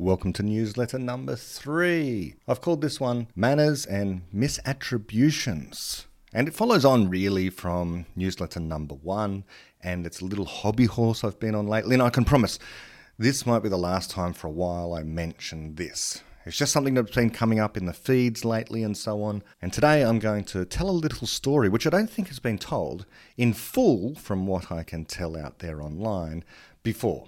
Welcome to newsletter number three. I've called this one Manners and Misattributions. And it follows on really from newsletter number one, and it's a little hobby horse I've been on lately. And I can promise this might be the last time for a while I mention this. It's just something that's been coming up in the feeds lately and so on. And today I'm going to tell a little story, which I don't think has been told in full from what I can tell out there online before.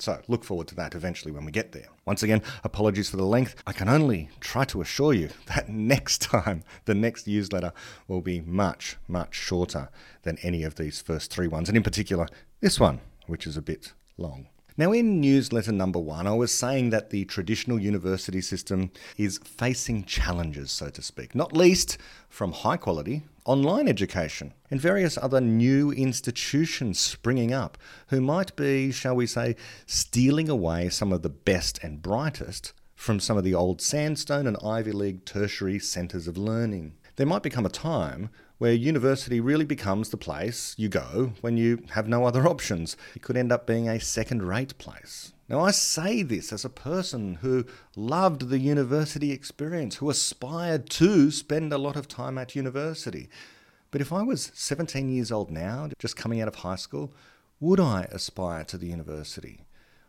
So look forward to that eventually when we get there. Once again, apologies for the length. I can only try to assure you that next time, the next newsletter will be much, much shorter than any of these first three ones, and in particular, this one, which is a bit long. Now, in newsletter number one, I was saying that the traditional university system is facing challenges, so to speak, not least from high quality online education and various other new institutions springing up who might be, shall we say, stealing away some of the best and brightest from some of the old sandstone and Ivy League tertiary centres of learning. There might become a time where university really becomes the place you go when you have no other options. It could end up being a second rate place. Now, I say this as a person who loved the university experience, who aspired to spend a lot of time at university. But if I was 17 years old now, just coming out of high school, would I aspire to the university?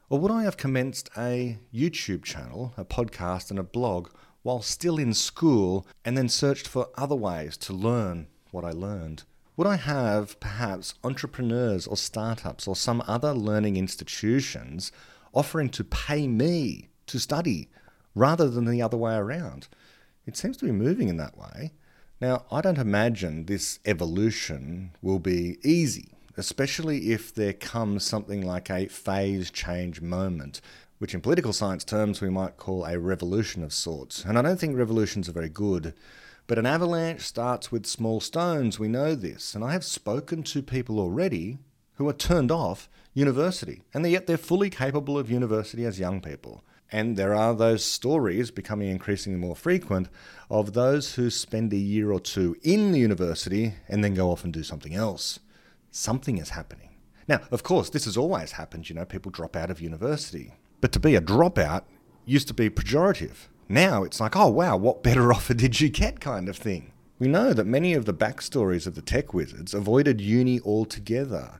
Or would I have commenced a YouTube channel, a podcast, and a blog while still in school and then searched for other ways to learn what I learned? Would I have perhaps entrepreneurs or startups or some other learning institutions offering to pay me to study rather than the other way around? It seems to be moving in that way. Now, I don't imagine this evolution will be easy, especially if there comes something like a phase change moment, which in political science terms we might call a revolution of sorts. And I don't think revolutions are very good. But an avalanche starts with small stones, we know this. And I have spoken to people already who are turned off university, and yet they're fully capable of university as young people. And there are those stories becoming increasingly more frequent of those who spend a year or two in the university and then go off and do something else. Something is happening. Now, of course, this has always happened, you know, people drop out of university. But to be a dropout used to be pejorative. Now it's like, oh wow, what better offer did you get kind of thing. We know that many of the backstories of the tech wizards avoided uni altogether,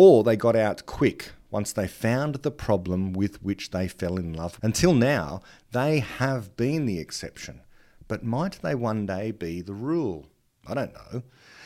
or they got out quick once they found the problem with which they fell in love. Until now, they have been the exception. But might they one day be the rule? I don't know.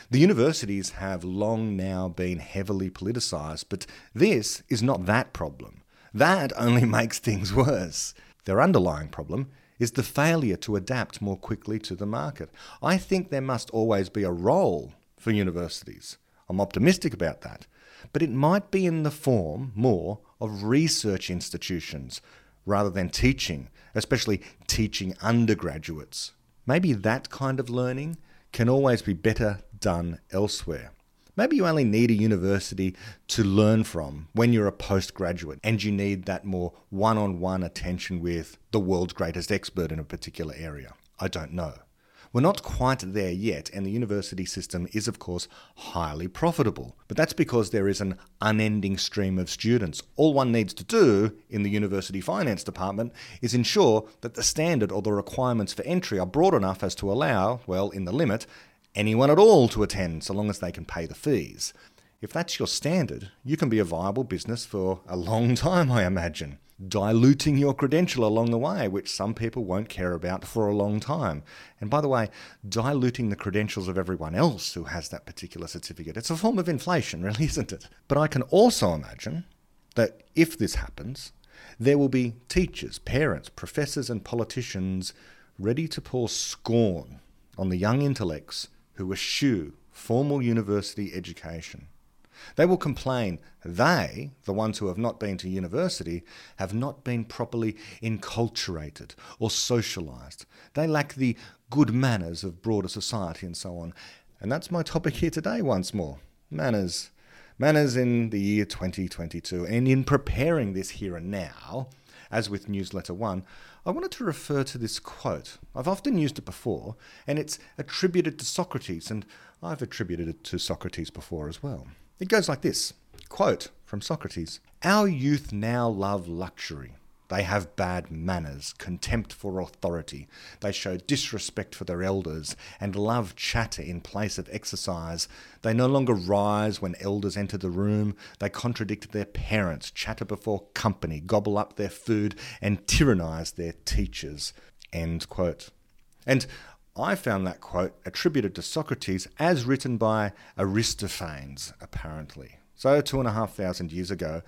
The universities have long now been heavily politicised, but this is not that problem. That only makes things worse. Their underlying problem is the failure to adapt more quickly to the market. I think there must always be a role for universities. I'm optimistic about that. But it might be in the form more of research institutions rather than teaching, especially teaching undergraduates. Maybe that kind of learning can always be better done elsewhere. Maybe you only need a university to learn from when you're a postgraduate and you need that more one on one attention with the world's greatest expert in a particular area. I don't know. We're not quite there yet, and the university system is, of course, highly profitable. But that's because there is an unending stream of students. All one needs to do in the university finance department is ensure that the standard or the requirements for entry are broad enough as to allow, well, in the limit, anyone at all to attend so long as they can pay the fees. If that's your standard, you can be a viable business for a long time, I imagine. Diluting your credential along the way, which some people won't care about for a long time. And by the way, diluting the credentials of everyone else who has that particular certificate. It's a form of inflation, really, isn't it? But I can also imagine that if this happens, there will be teachers, parents, professors, and politicians ready to pour scorn on the young intellects who eschew formal university education. They will complain they, the ones who have not been to university, have not been properly enculturated or socialized. They lack the good manners of broader society and so on. And that's my topic here today, once more manners. Manners in the year 2022. And in preparing this here and now, as with newsletter one, I wanted to refer to this quote. I've often used it before, and it's attributed to Socrates, and I've attributed it to Socrates before as well. It goes like this quote from Socrates Our youth now love luxury. They have bad manners, contempt for authority. They show disrespect for their elders, and love chatter in place of exercise. They no longer rise when elders enter the room. They contradict their parents, chatter before company, gobble up their food, and tyrannize their teachers. End quote. And I found that quote attributed to Socrates as written by Aristophanes, apparently. So, two and a half thousand years ago,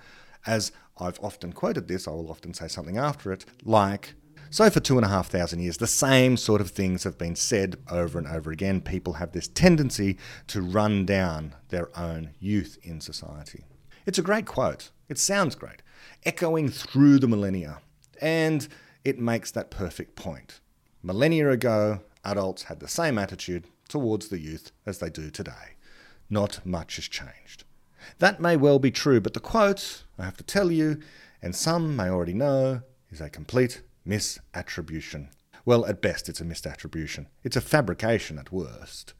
as I've often quoted this, I will often say something after it, like, so for two and a half thousand years, the same sort of things have been said over and over again. People have this tendency to run down their own youth in society. It's a great quote. It sounds great, echoing through the millennia. And it makes that perfect point. Millennia ago, adults had the same attitude towards the youth as they do today. Not much has changed. That may well be true, but the quote, I have to tell you, and some may already know, is a complete misattribution. Well, at best, it's a misattribution. It's a fabrication at worst.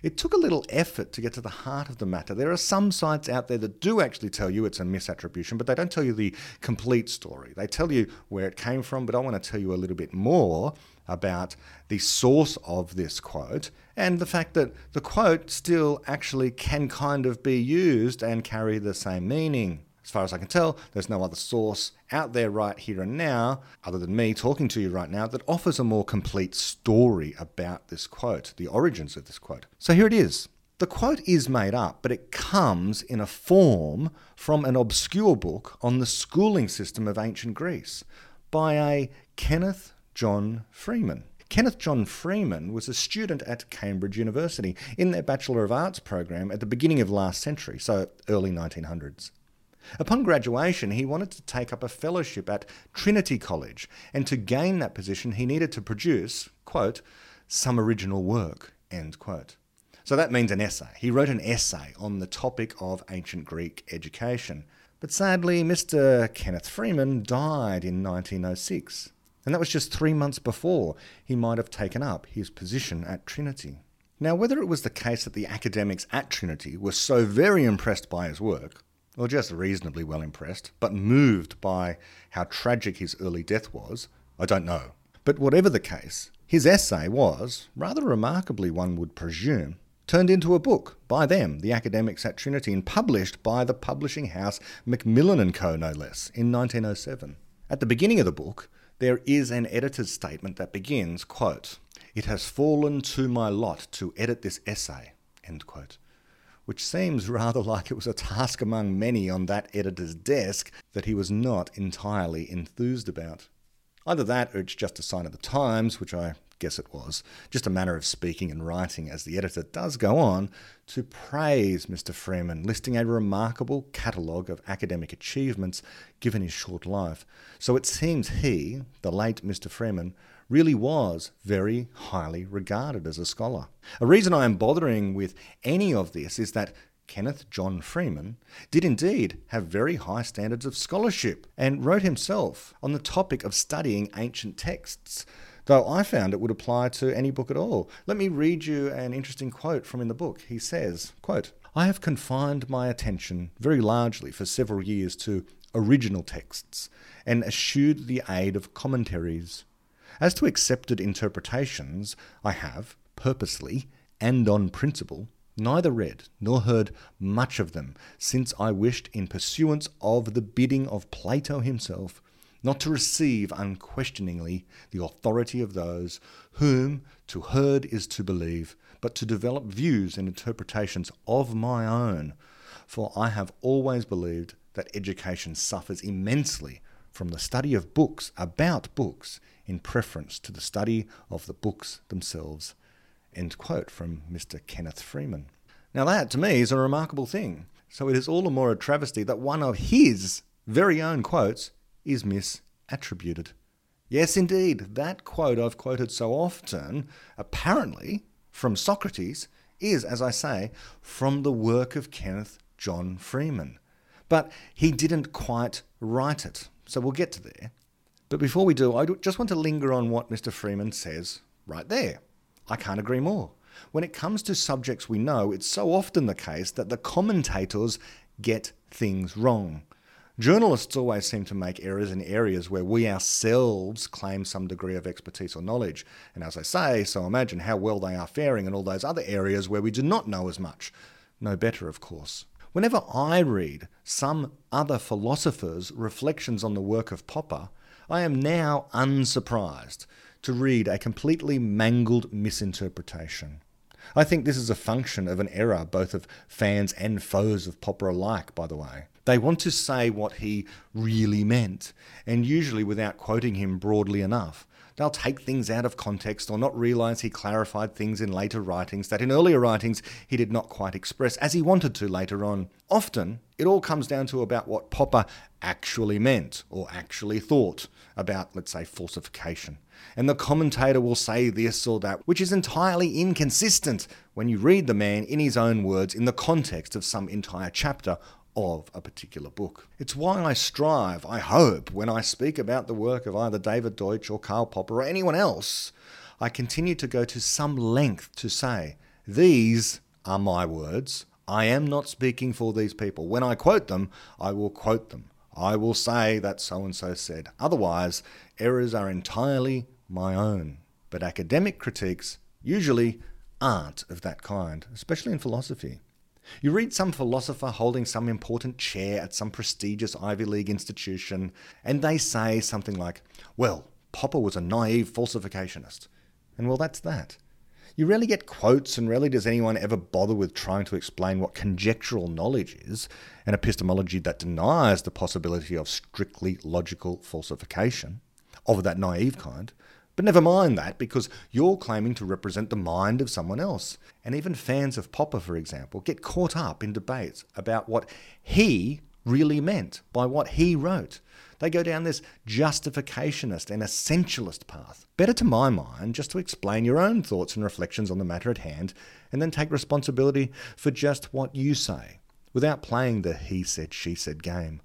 It took a little effort to get to the heart of the matter. There are some sites out there that do actually tell you it's a misattribution, but they don't tell you the complete story. They tell you where it came from, but I want to tell you a little bit more about the source of this quote and the fact that the quote still actually can kind of be used and carry the same meaning. As far as I can tell, there's no other source out there right here and now, other than me talking to you right now, that offers a more complete story about this quote, the origins of this quote. So here it is. The quote is made up, but it comes in a form from an obscure book on the schooling system of ancient Greece by a Kenneth John Freeman. Kenneth John Freeman was a student at Cambridge University in their Bachelor of Arts program at the beginning of last century, so early 1900s. Upon graduation, he wanted to take up a fellowship at Trinity College, and to gain that position, he needed to produce, quote, some original work, end quote. So that means an essay. He wrote an essay on the topic of ancient Greek education. But sadly, Mr. Kenneth Freeman died in 1906. And that was just three months before he might have taken up his position at Trinity. Now, whether it was the case that the academics at Trinity were so very impressed by his work, or just reasonably well impressed, but moved by how tragic his early death was, I don't know. But whatever the case, his essay was, rather remarkably one would presume, turned into a book by them, the academics at Trinity, and published by the publishing house Macmillan & Co. no less in 1907. At the beginning of the book, there is an editor's statement that begins, quote, It has fallen to my lot to edit this essay, end quote, which seems rather like it was a task among many on that editor's desk that he was not entirely enthused about. Either that or it's just a sign of the times, which I guess it was, just a manner of speaking and writing, as the editor does go on to praise Mr. Freeman, listing a remarkable catalogue of academic achievements given his short life. So it seems he, the late Mr. Freeman, really was very highly regarded as a scholar. A reason I am bothering with any of this is that Kenneth John Freeman, did indeed have very high standards of scholarship and wrote himself on the topic of studying ancient texts though I found it would apply to any book at all. Let me read you an interesting quote from in the book. He says, quote, I have confined my attention very largely for several years to original texts and eschewed the aid of commentaries. As to accepted interpretations, I have, purposely and on principle, neither read nor heard much of them, since I wished, in pursuance of the bidding of Plato himself, not to receive unquestioningly the authority of those whom to herd is to believe, but to develop views and interpretations of my own. For I have always believed that education suffers immensely from the study of books about books in preference to the study of the books themselves. End quote from Mr. Kenneth Freeman. Now, that to me is a remarkable thing. So it is all the more a travesty that one of his very own quotes is misattributed. Yes, indeed, that quote I've quoted so often, apparently from Socrates, is, as I say, from the work of Kenneth John Freeman. But he didn't quite write it, so we'll get to there. But before we do, I just want to linger on what Mr. Freeman says right there. I can't agree more. When it comes to subjects we know, it's so often the case that the commentators get things wrong. Journalists always seem to make errors in areas where we ourselves claim some degree of expertise or knowledge. And as I say, so imagine how well they are faring in all those other areas where we do not know as much. No better, of course. Whenever I read some other philosopher's reflections on the work of Popper, I am now unsurprised to read a completely mangled misinterpretation. I think this is a function of an error both of fans and foes of Popper alike, by the way. They want to say what he really meant, and usually without quoting him broadly enough. They'll take things out of context or not realize he clarified things in later writings that in earlier writings he did not quite express as he wanted to later on. Often, it all comes down to about what Popper actually meant or actually thought about, let's say, falsification. And the commentator will say this or that, which is entirely inconsistent when you read the man in his own words in the context of some entire chapter of a particular book. It's why I strive, I hope, when I speak about the work of either David Deutsch or Karl Popper or anyone else, I continue to go to some length to say, these are my words. I am not speaking for these people. When I quote them, I will quote them. I will say that so and so said. Otherwise, errors are entirely my own. But academic critiques usually aren't of that kind, especially in philosophy. You read some philosopher holding some important chair at some prestigious Ivy League institution, and they say something like, Well, Popper was a naive falsificationist. And well, that's that. You rarely get quotes, and rarely does anyone ever bother with trying to explain what conjectural knowledge is, an epistemology that denies the possibility of strictly logical falsification, of that naive kind. But never mind that, because you're claiming to represent the mind of someone else. And even fans of Popper, for example, get caught up in debates about what he really meant by what he wrote. They go down this justificationist and essentialist path. Better to my mind just to explain your own thoughts and reflections on the matter at hand, and then take responsibility for just what you say, without playing the he said, she said game.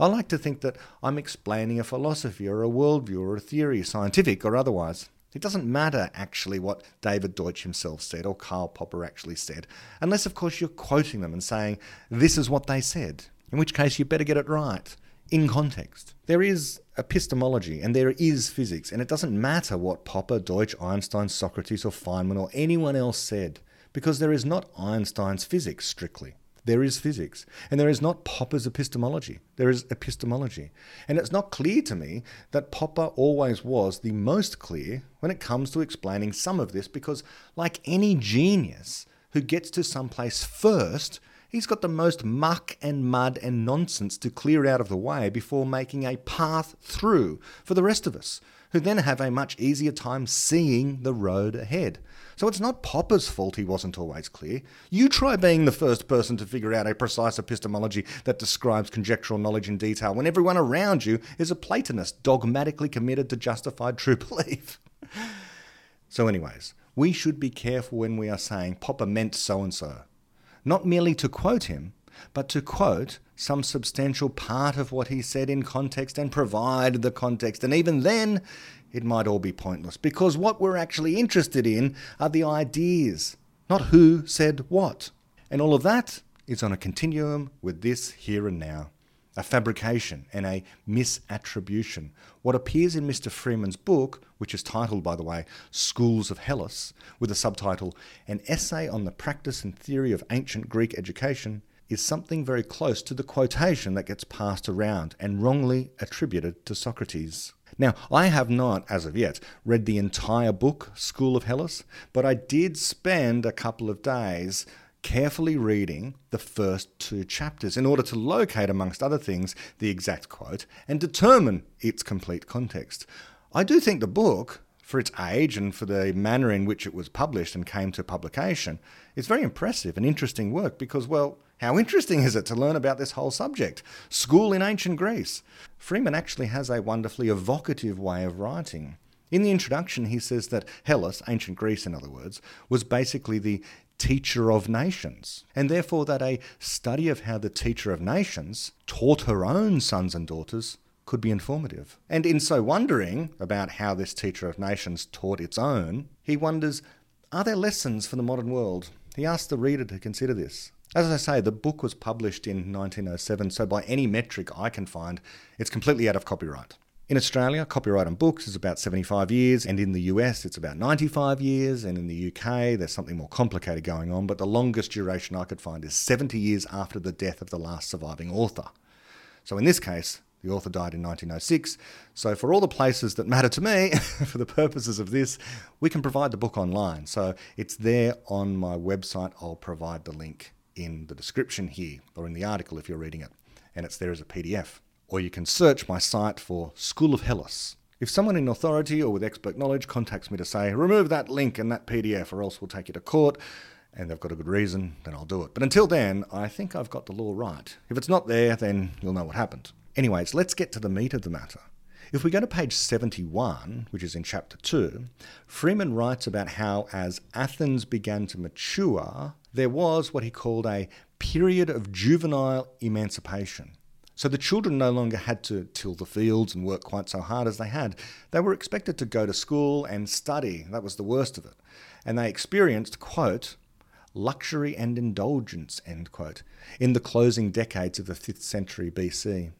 I like to think that I'm explaining a philosophy or a worldview or a theory, scientific or otherwise. It doesn't matter actually what David Deutsch himself said or Karl Popper actually said, unless, of course, you're quoting them and saying, this is what they said, in which case you better get it right, in context. There is epistemology and there is physics, and it doesn't matter what Popper, Deutsch, Einstein, Socrates, or Feynman or anyone else said, because there is not Einstein's physics strictly there is physics. And there is not Popper's epistemology. There is epistemology. And it's not clear to me that Popper always was the most clear when it comes to explaining some of this, because, like any genius who gets to some place first, he's got the most muck and mud and nonsense to clear out of the way before making a path through for the rest of us, who then have a much easier time seeing the road ahead. So it's not Popper's fault he wasn't always clear. You try being the first person to figure out a precise epistemology that describes conjectural knowledge in detail when everyone around you is a Platonist dogmatically committed to justified true belief. so, anyways, we should be careful when we are saying Popper meant so and so. Not merely to quote him, but to quote some substantial part of what he said in context and provide the context. And even then, it might all be pointless because what we're actually interested in are the ideas, not who said what. And all of that is on a continuum with this here and now. A fabrication and a misattribution. What appears in Mr. Freeman's book, which is titled, by the way, Schools of Hellas, with the subtitle An Essay on the Practice and Theory of Ancient Greek Education, is something very close to the quotation that gets passed around and wrongly attributed to Socrates. Now, I have not, as of yet, read the entire book, School of Hellas, but I did spend a couple of days carefully reading the first two chapters in order to locate, amongst other things, the exact quote and determine its complete context. I do think the book, for its age and for the manner in which it was published and came to publication, is very impressive and interesting work because, well, how interesting is it to learn about this whole subject? School in ancient Greece. Freeman actually has a wonderfully evocative way of writing. In the introduction, he says that Hellas, ancient Greece in other words, was basically the teacher of nations, and therefore that a study of how the teacher of nations taught her own sons and daughters could be informative. And in so wondering about how this teacher of nations taught its own, he wonders are there lessons for the modern world? He asks the reader to consider this. As I say, the book was published in 1907, so by any metric I can find, it's completely out of copyright. In Australia, copyright on books is about 75 years, and in the US, it's about 95 years, and in the UK, there's something more complicated going on, but the longest duration I could find is 70 years after the death of the last surviving author. So in this case, the author died in 1906. So, for all the places that matter to me, for the purposes of this, we can provide the book online. So, it's there on my website. I'll provide the link in the description here or in the article if you're reading it. And it's there as a PDF or you can search my site for School of Hellas. If someone in authority or with expert knowledge contacts me to say, remove that link and that PDF, or else we'll take you to court, and they've got a good reason, then I'll do it. But until then, I think I've got the law right. If it's not there, then you'll know what happened. Anyways, let's get to the meat of the matter. If we go to page 71, which is in chapter 2, Freeman writes about how as Athens began to mature, there was what he called a period of juvenile emancipation. So the children no longer had to till the fields and work quite so hard as they had. They were expected to go to school and study. That was the worst of it. And they experienced, quote, luxury and indulgence, end quote, in the closing decades of the 5th century BC.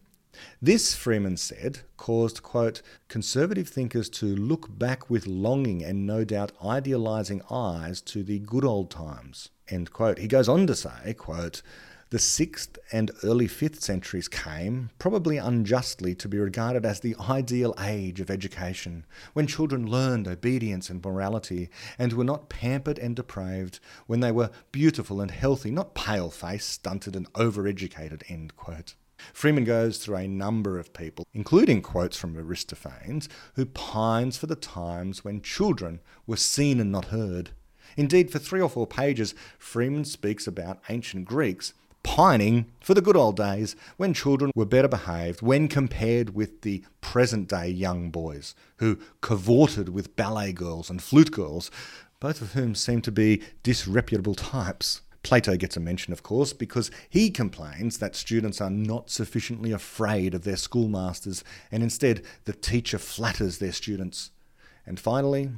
This, Freeman said, caused, quote, conservative thinkers to look back with longing and no doubt idealizing eyes to the good old times, end quote. He goes on to say, quote, the 6th and early 5th centuries came, probably unjustly, to be regarded as the ideal age of education, when children learned obedience and morality, and were not pampered and depraved, when they were beautiful and healthy, not pale faced, stunted, and overeducated. End quote. Freeman goes through a number of people, including quotes from Aristophanes, who pines for the times when children were seen and not heard. Indeed, for three or four pages, Freeman speaks about ancient Greeks pining for the good old days when children were better behaved when compared with the present day young boys who cavorted with ballet girls and flute girls, both of whom seem to be disreputable types. Plato gets a mention, of course, because he complains that students are not sufficiently afraid of their schoolmasters, and instead the teacher flatters their students. And finally,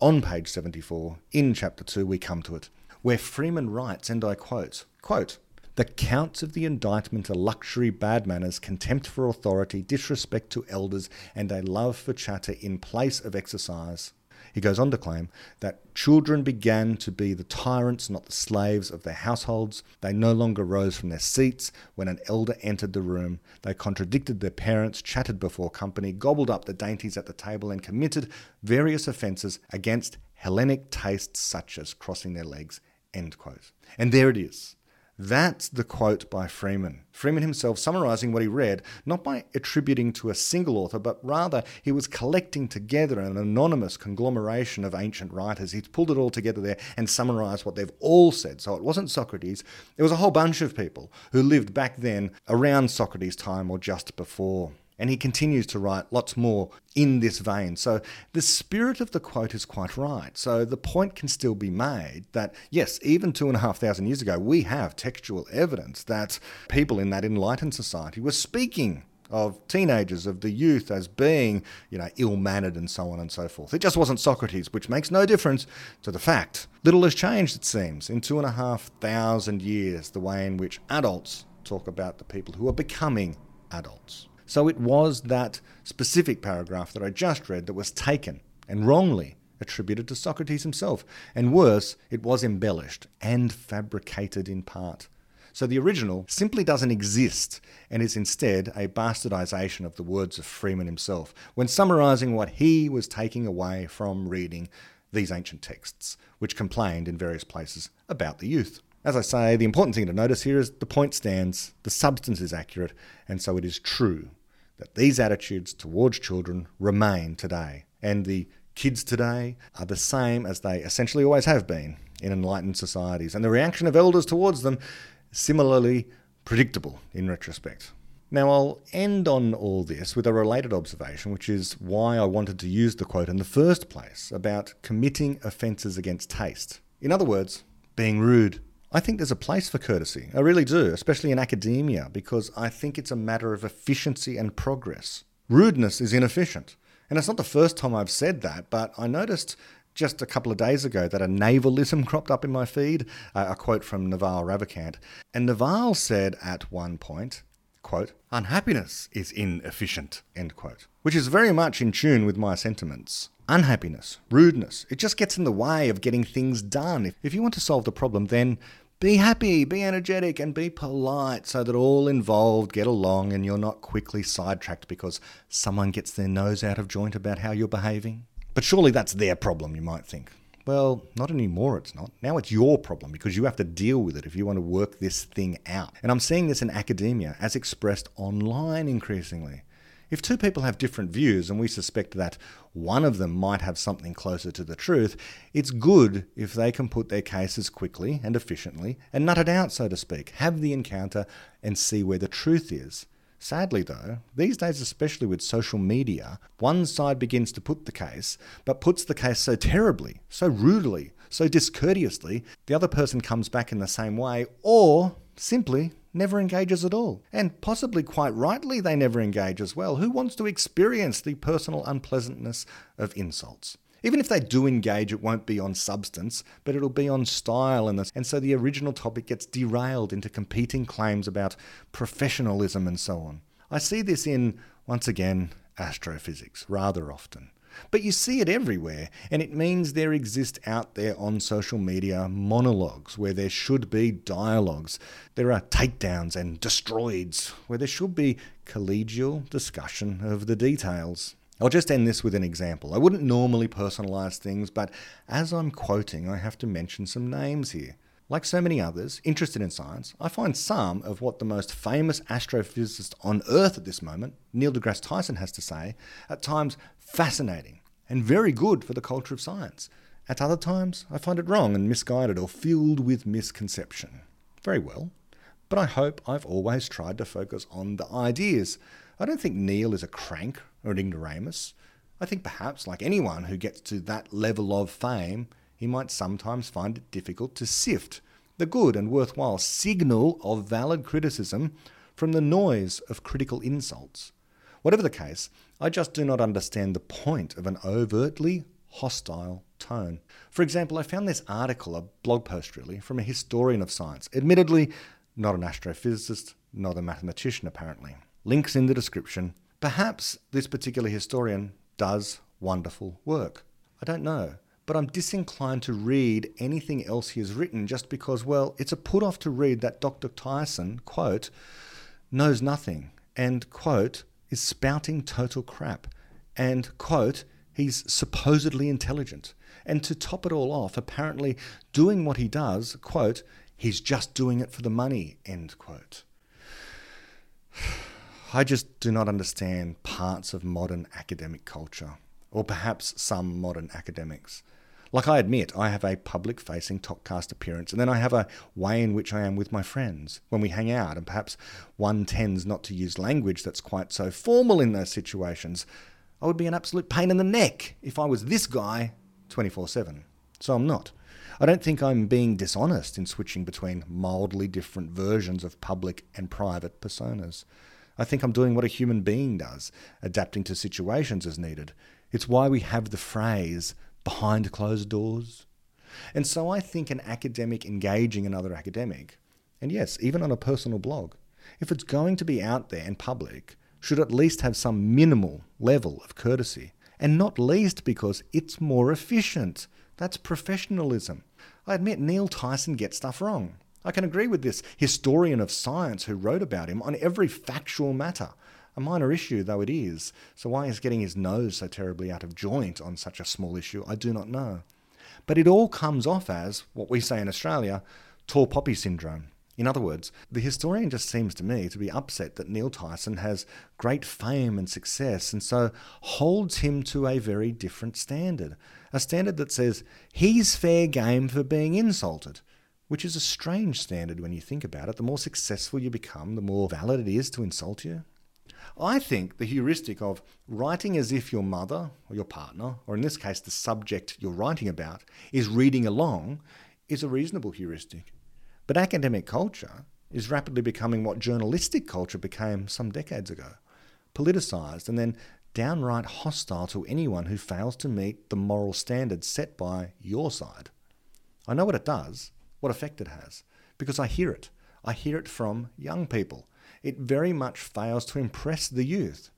on page 74, in chapter 2, we come to it, where Freeman writes, and I quote, quote the counts of the indictment are luxury, bad manners, contempt for authority, disrespect to elders, and a love for chatter in place of exercise. He goes on to claim that children began to be the tyrants, not the slaves of their households. They no longer rose from their seats when an elder entered the room. They contradicted their parents, chattered before company, gobbled up the dainties at the table, and committed various offences against Hellenic tastes such as crossing their legs. End quote. And there it is. That's the quote by Freeman. Freeman himself summarizing what he read, not by attributing to a single author, but rather he was collecting together an anonymous conglomeration of ancient writers. He's pulled it all together there and summarized what they've all said. So it wasn't Socrates, it was a whole bunch of people who lived back then around Socrates' time or just before. And he continues to write lots more in this vein. So the spirit of the quote is quite right. So the point can still be made that, yes, even two and a half thousand years ago, we have textual evidence that people in that enlightened society were speaking of teenagers, of the youth as being, you know, ill mannered and so on and so forth. It just wasn't Socrates, which makes no difference to the fact. Little has changed, it seems, in two and a half thousand years, the way in which adults talk about the people who are becoming adults. So it was that specific paragraph that I just read that was taken and wrongly attributed to Socrates himself. And worse, it was embellished and fabricated in part. So the original simply doesn't exist and is instead a bastardization of the words of Freeman himself when summarizing what he was taking away from reading these ancient texts, which complained in various places about the youth. As I say, the important thing to notice here is the point stands, the substance is accurate, and so it is true that these attitudes towards children remain today. And the kids today are the same as they essentially always have been in enlightened societies. And the reaction of elders towards them similarly predictable in retrospect. Now, I'll end on all this with a related observation, which is why I wanted to use the quote in the first place about committing offences against taste. In other words, being rude. I think there's a place for courtesy. I really do, especially in academia, because I think it's a matter of efficiency and progress. Rudeness is inefficient. And it's not the first time I've said that, but I noticed just a couple of days ago that a navalism cropped up in my feed, uh, a quote from Naval Ravikant. And Naval said at one point, quote, unhappiness is inefficient, end quote, which is very much in tune with my sentiments. Unhappiness, rudeness, it just gets in the way of getting things done. If you want to solve the problem, then be happy, be energetic, and be polite so that all involved get along and you're not quickly sidetracked because someone gets their nose out of joint about how you're behaving. But surely that's their problem, you might think. Well, not anymore, it's not. Now it's your problem because you have to deal with it if you want to work this thing out. And I'm seeing this in academia as expressed online increasingly. If two people have different views and we suspect that one of them might have something closer to the truth, it's good if they can put their cases quickly and efficiently and nut it out, so to speak, have the encounter and see where the truth is. Sadly, though, these days, especially with social media, one side begins to put the case, but puts the case so terribly, so rudely, so discourteously, the other person comes back in the same way, or simply never engages at all. And possibly quite rightly, they never engage as well. Who wants to experience the personal unpleasantness of insults? Even if they do engage, it won't be on substance, but it'll be on style. And, and so the original topic gets derailed into competing claims about professionalism and so on. I see this in, once again, astrophysics rather often. But you see it everywhere, and it means there exist out there on social media monologues where there should be dialogues. There are takedowns and destroyeds where there should be collegial discussion of the details. I'll just end this with an example. I wouldn't normally personalize things, but as I'm quoting, I have to mention some names here. Like so many others interested in science, I find some of what the most famous astrophysicist on Earth at this moment, Neil deGrasse Tyson, has to say at times fascinating and very good for the culture of science. At other times, I find it wrong and misguided or filled with misconception. Very well. But I hope I've always tried to focus on the ideas. I don't think Neil is a crank or an ignoramus. I think perhaps, like anyone who gets to that level of fame, he might sometimes find it difficult to sift the good and worthwhile signal of valid criticism from the noise of critical insults. Whatever the case, I just do not understand the point of an overtly hostile tone. For example, I found this article, a blog post really, from a historian of science, admittedly not an astrophysicist, not a mathematician apparently. Links in the description. Perhaps this particular historian does wonderful work. I don't know but I'm disinclined to read anything else he has written just because, well, it's a put off to read that Dr. Tyson, quote, knows nothing and, quote, is spouting total crap and, quote, he's supposedly intelligent. And to top it all off, apparently doing what he does, quote, he's just doing it for the money, end quote. I just do not understand parts of modern academic culture, or perhaps some modern academics. Like I admit, I have a public facing ToKCast appearance, and then I have a way in which I am with my friends when we hang out, and perhaps one tends not to use language that's quite so formal in those situations. I would be an absolute pain in the neck if I was this guy 24 7. So I'm not. I don't think I'm being dishonest in switching between mildly different versions of public and private personas. I think I'm doing what a human being does, adapting to situations as needed. It's why we have the phrase behind closed doors. And so I think an academic engaging another academic, and yes, even on a personal blog, if it's going to be out there and public, should at least have some minimal level of courtesy. And not least because it's more efficient. That's professionalism. I admit Neil Tyson gets stuff wrong. I can agree with this historian of science who wrote about him on every factual matter. A minor issue though it is, so why he's getting his nose so terribly out of joint on such a small issue, I do not know. But it all comes off as, what we say in Australia, tall poppy syndrome. In other words, the historian just seems to me to be upset that Neil Tyson has great fame and success and so holds him to a very different standard. A standard that says he's fair game for being insulted, which is a strange standard when you think about it. The more successful you become, the more valid it is to insult you. I think the heuristic of writing as if your mother or your partner, or in this case the subject you're writing about, is reading along is a reasonable heuristic. But academic culture is rapidly becoming what journalistic culture became some decades ago politicized and then downright hostile to anyone who fails to meet the moral standards set by your side. I know what it does, what effect it has, because I hear it. I hear it from young people. It very much fails to impress the youth.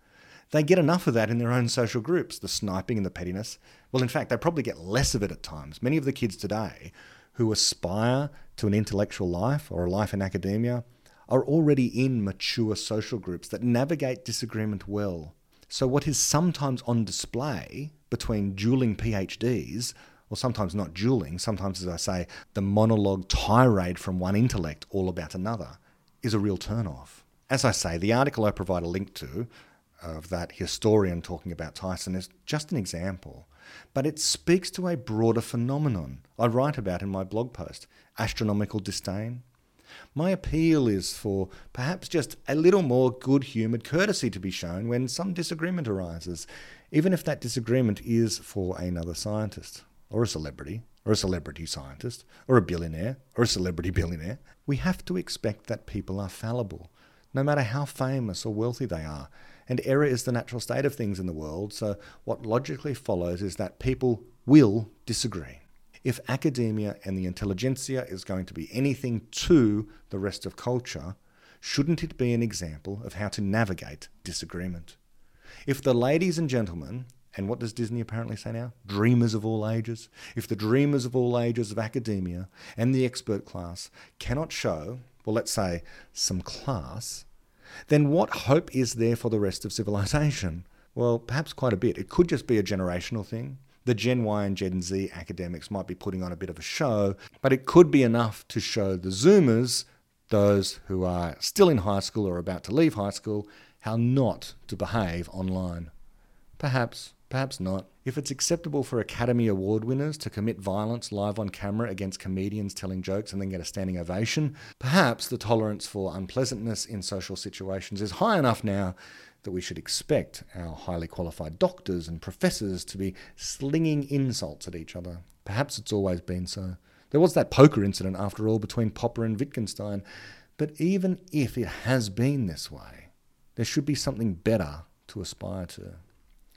They get enough of that in their own social groups, the sniping and the pettiness. Well, in fact, they probably get less of it at times. Many of the kids today who aspire to an intellectual life or a life in academia are already in mature social groups that navigate disagreement well. So, what is sometimes on display between dueling PhDs, or sometimes not dueling, sometimes, as I say, the monologue tirade from one intellect all about another, is a real turn-off. As I say, the article I provide a link to of that historian talking about Tyson is just an example, but it speaks to a broader phenomenon I write about in my blog post astronomical disdain. My appeal is for perhaps just a little more good humoured courtesy to be shown when some disagreement arises, even if that disagreement is for another scientist, or a celebrity, or a celebrity scientist, or a billionaire, or a celebrity billionaire. We have to expect that people are fallible, no matter how famous or wealthy they are, and error is the natural state of things in the world, so what logically follows is that people will disagree. If academia and the intelligentsia is going to be anything to the rest of culture, shouldn't it be an example of how to navigate disagreement? If the ladies and gentlemen, and what does Disney apparently say now? Dreamers of all ages. If the dreamers of all ages of academia and the expert class cannot show, well, let's say, some class, then what hope is there for the rest of civilization? Well, perhaps quite a bit. It could just be a generational thing. The Gen Y and Gen Z academics might be putting on a bit of a show, but it could be enough to show the Zoomers, those who are still in high school or about to leave high school, how not to behave online. Perhaps, perhaps not. If it's acceptable for Academy Award winners to commit violence live on camera against comedians telling jokes and then get a standing ovation, perhaps the tolerance for unpleasantness in social situations is high enough now that we should expect our highly qualified doctors and professors to be slinging insults at each other. Perhaps it's always been so. There was that poker incident, after all, between Popper and Wittgenstein. But even if it has been this way, there should be something better to aspire to.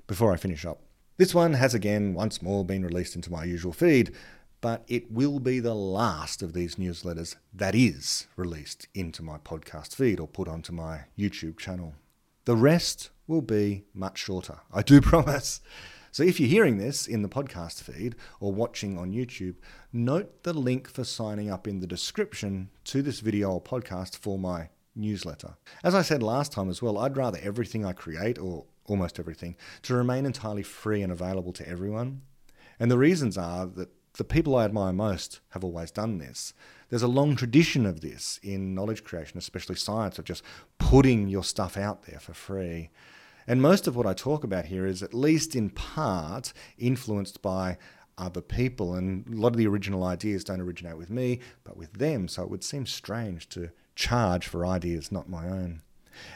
Before I finish up, this one has again once more been released into my usual feed, but it will be the last of these newsletters that is released into my podcast feed or put onto my YouTube channel. The rest will be much shorter, I do promise. So if you're hearing this in the podcast feed or watching on YouTube, note the link for signing up in the description to this video or podcast for my newsletter. As I said last time as well, I'd rather everything I create, or almost everything, to remain entirely free and available to everyone. And the reasons are that the people I admire most have always done this. There's a long tradition of this in knowledge creation, especially science, of just putting your stuff out there for free. And most of what I talk about here is at least in part influenced by other people. And a lot of the original ideas don't originate with me, but with them. So it would seem strange to charge for ideas not my own.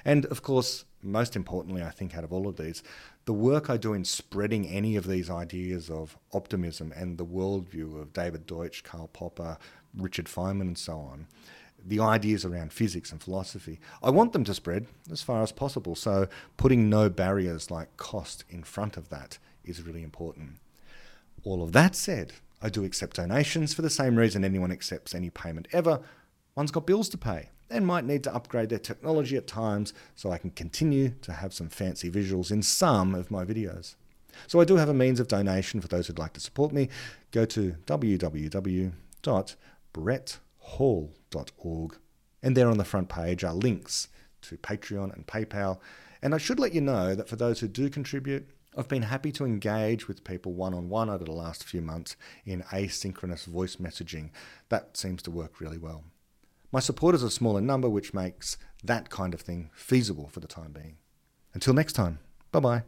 And of course, most importantly, I think, out of all of these, the work I do in spreading any of these ideas of optimism and the worldview of David Deutsch, Karl Popper, Richard Feynman, and so on, the ideas around physics and philosophy, I want them to spread as far as possible. So putting no barriers like cost in front of that is really important. All of that said, I do accept donations for the same reason anyone accepts any payment ever. One's got bills to pay and might need to upgrade their technology at times so I can continue to have some fancy visuals in some of my videos. So I do have a means of donation for those who'd like to support me. Go to www.bretthall.org and there on the front page are links to Patreon and PayPal. And I should let you know that for those who do contribute, I've been happy to engage with people one on one over the last few months in asynchronous voice messaging. That seems to work really well. My supporters are small in number, which makes that kind of thing feasible for the time being. Until next time, bye bye.